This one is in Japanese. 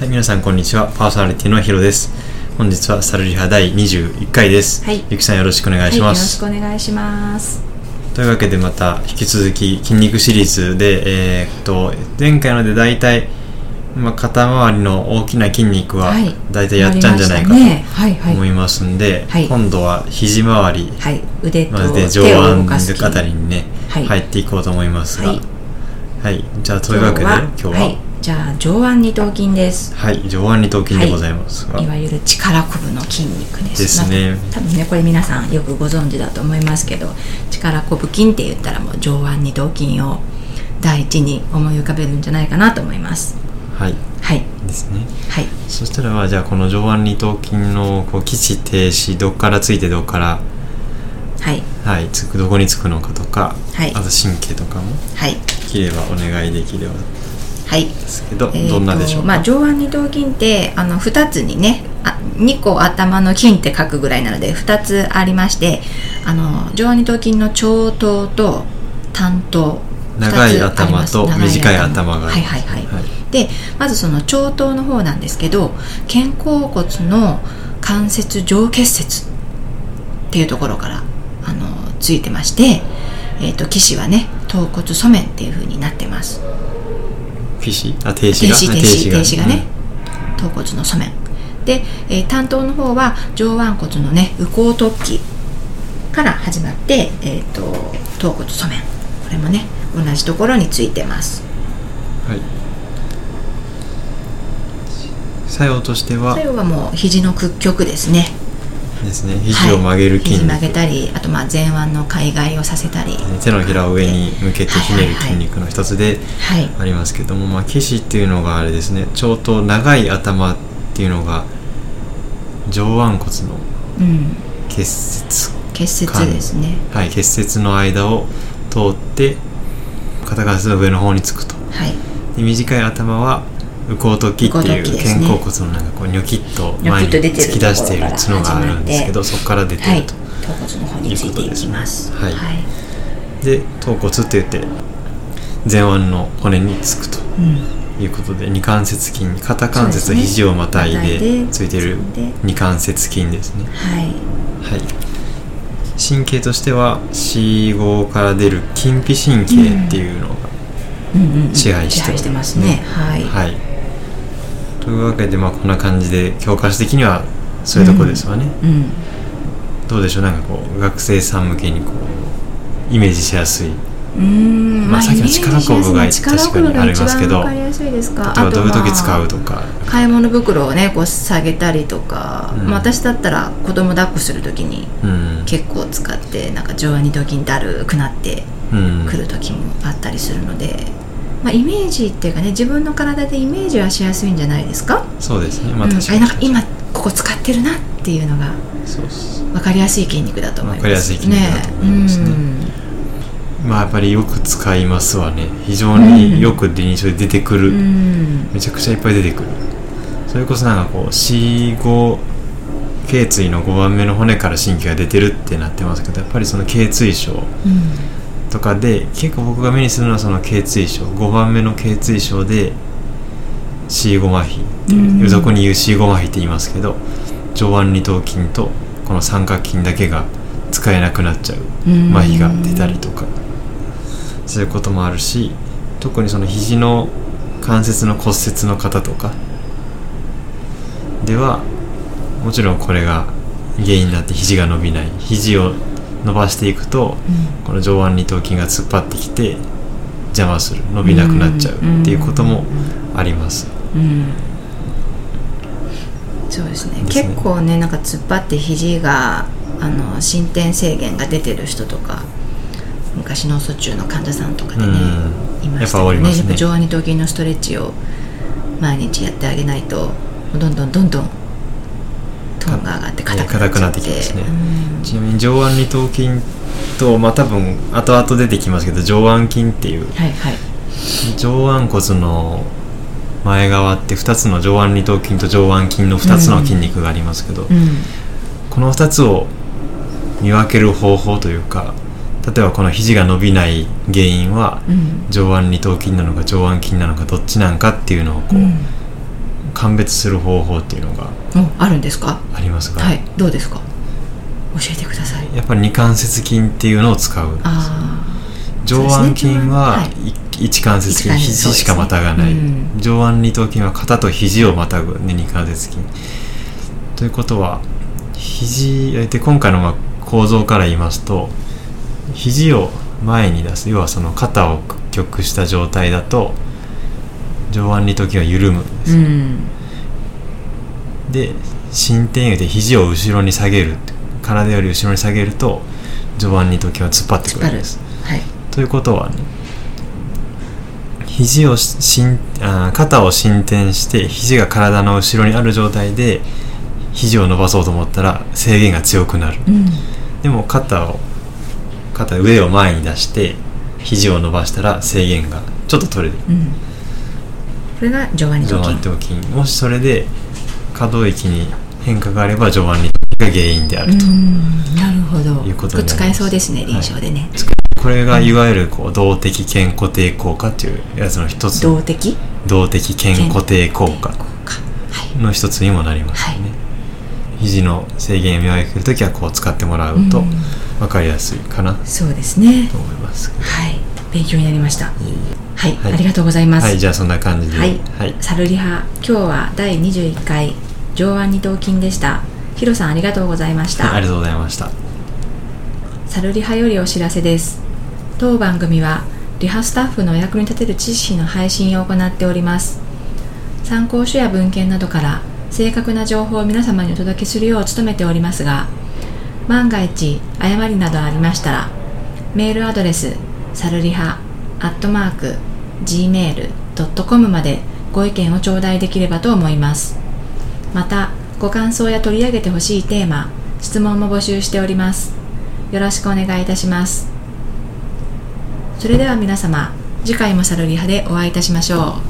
はい、皆さんこんにちは。パーソナリティのヒロです。本日はサルリハ第21回です。はい。ゆきさんよろしくお願いします。はい、よろしくお願いします。というわけでまた引き続き筋肉シリーズで、えーっと、前回ので大体、まあ、肩周りの大きな筋肉ははい。大体やっちゃうんじゃないかと思いますんで、はい。今度は肘周りはい、腕と上腕あたりにね、はい。入っていこうと思いますが、はい。はい、じゃあというわけで今日は、はい、じゃあ上腕二頭筋です。はい、上腕二頭筋でございます。が、い。わゆる力こぶの筋肉です。ですね。まあ多分ねこれ皆さんよくご存知だと思いますけど、力こぶ筋って言ったらもう上腕二頭筋を第一に思い浮かべるんじゃないかなと思います。はい、はい。ですね。はい。そしたらまあじゃあこの上腕二頭筋のこう起死停止どっからついてどっからはい。はいつくどこにつくのかとか、はい。あと神経とかもはい。できればお願いできればではい。すけど、えどんなでしょうか、まあ、上腕二頭筋ってあの2つにねあ2個頭の筋って書くぐらいなので2つありましてあの上腕二頭筋の長頭と短頭。長い頭と長短い頭がはいはいはい、はい。でまずその長頭の方なんですけど肩甲骨の関節上結節っていうところからあのついてまして、えー、と岸はね頭骨素面っていう風になってます起死あ停止が？停止停止停止が。ね、うん。頭骨の素面。で、えー担当の方は上腕骨のね右後突起から始まって、えー、と頭骨素面。これもね同じところについてます。はい。作用としては。作用はもう肘の屈曲ですねですね。肘を曲げる筋肉、はい肘曲げたりあとまあ前腕の海外をさせたり。手のひらを上に向けてひねる筋肉の一つではい。ありますけども、まあ、騎士っていうのがあれですね。長頭長い頭っていうのが上腕骨のうん。結節結節ですね。はい。結節の間を通って肩関節の上の方につくと。はい。で短い頭は右後突起っていう肩甲骨のなんかこうニョキッと前に突き出している角があるんですけどとそこから出てはい。ると、頭骨の方についていきます。いうことですね。はい。はいで頭骨って言って前腕の骨につくとうん。いうことで二関節筋肩関節、肘をまたいででついてる二関節筋ですね。はい。はい。神経としては C5 から出る筋皮神経っていうのが、うんうんうん。支配して支配してますね。はい、はいというわけでまあこんな感じで教科書的にはそういうとこですわね、うん。どうでしょう？なんかこう学生さん向けにこうイメージしやすい。うん。まあさっきの力こぶが確かにありますけどわかりやすいですか？例えばどういう時使うととか。買い物袋をねこう下げたりとか、うん。まあ私だったら子供抱っこする時にうん。結構使ってなんか上腕二頭筋だるくなってうん。くる時もあったりするので、まあ、イメージっていうかね自分の体でイメージはしやすいんじゃないですか,、そうですね。まあうん、確かに、あれなんか今ここ使ってるなっていうのが分かりやすい筋肉だと思います。わかりやすい筋肉だと思いますね。まあやっぱりよく使いますわね。非常によく臨床で出てくる、うん。うんめちゃくちゃいっぱい出てくる。それこそなんかこう C5 頸椎の5番目の骨から神経が出てるってなってますけどやっぱりその頸椎症うんとかで結構僕が目にするのはその頸椎症。5番目の頸椎症で C5 麻痺っていう、うん。そこに言う C5 麻痺って言いますけど上腕二頭筋とこの三角筋だけが使えなくなっちゃううん。麻痺が出たりとか。そういうこともあるし特にその肘の関節の骨折の方とか。ではもちろんこれが原因になって肘が伸びない。肘を伸ばしていくとこの上腕二頭筋が突っ張ってきて邪魔する。伸びなくなっちゃうっていうこともあります。うん。そうですね。ね。結構ねなんか突っ張って肘があの進展制限が出てる人とか昔脳卒中の患者さんとかでね、うん。いましたね。やっぱ上腕二頭筋のストレッチを毎日やってあげないとどんどんどんどんが上がって硬くなっちゃってきますねうん。ちなみに上腕二頭筋とまあ多分後々出てきますけど上腕筋っていう。はいはい。上腕骨の前側って2つの上腕二頭筋と上腕筋の2つの筋肉がありますけど、うん。この2つを見分ける方法というか例えばこの肘が伸びない原因はうん。上腕二頭筋なのか上腕筋なのかどっちなんかっていうのをこう、うん鑑別する方法っていうのがおあるんですか？ありますが、はいどうですか？教えてください。やっぱり二関節筋っていうのを使う。んで上腕筋は一関節筋、肘しかまたがない、上腕二頭筋は肩と肘をまたぐ、ね、二関節筋。ということは肘えで今回のまあ構造から言いますと肘を前に出す。要はその肩を屈曲した状態だと上腕二頭筋は緩むんです、うん。で伸展で肘を後ろに下げる体より後ろに下げると上腕二頭筋は突っ張ってくるんです。はい。ということはね肘をしんあー肩を伸展して肘が体の後ろにある状態で肘を伸ばそうと思ったら制限が強くなる。うん。でも肩を肩上を前に出して肘を伸ばしたら制限がちょっと取れる。うんこれが上腕二頭筋腕頭筋もしそれで可動域に変化があれば上腕二頭筋が原因であると、なるほどいうことになります使えそうですね臨床でね、これがいわゆるこう動的腱固定効果っていうやつの一つ動的動的腱固定効果の一つにもなりますよね、肘の制限を見分けるときはこう使ってもらうと分かりやすいかなそうですねと思いますはい勉強になりましたはい、はい。ありがとうございます。はいじゃあそんな感じで。はい。はい、サルリハ今日は第21回上腕二頭筋でした。ヒロさんありがとうございました、ありがとうございました。サルリハよりお知らせです。当番組はリハスタッフのお役に立てる知識の配信を行っております。参考書や文献などから正確な情報を皆様にお届けするよう努めておりますが万が一誤りなどありましたらメールアドレスサルリハアットマーク gmail.com までご意見を頂戴できればと思います。またご感想や取り上げてほしいテーマ質問も募集しております。よろしくお願いいたします。それでは皆様次回もサルリハでお会いいたしましょう。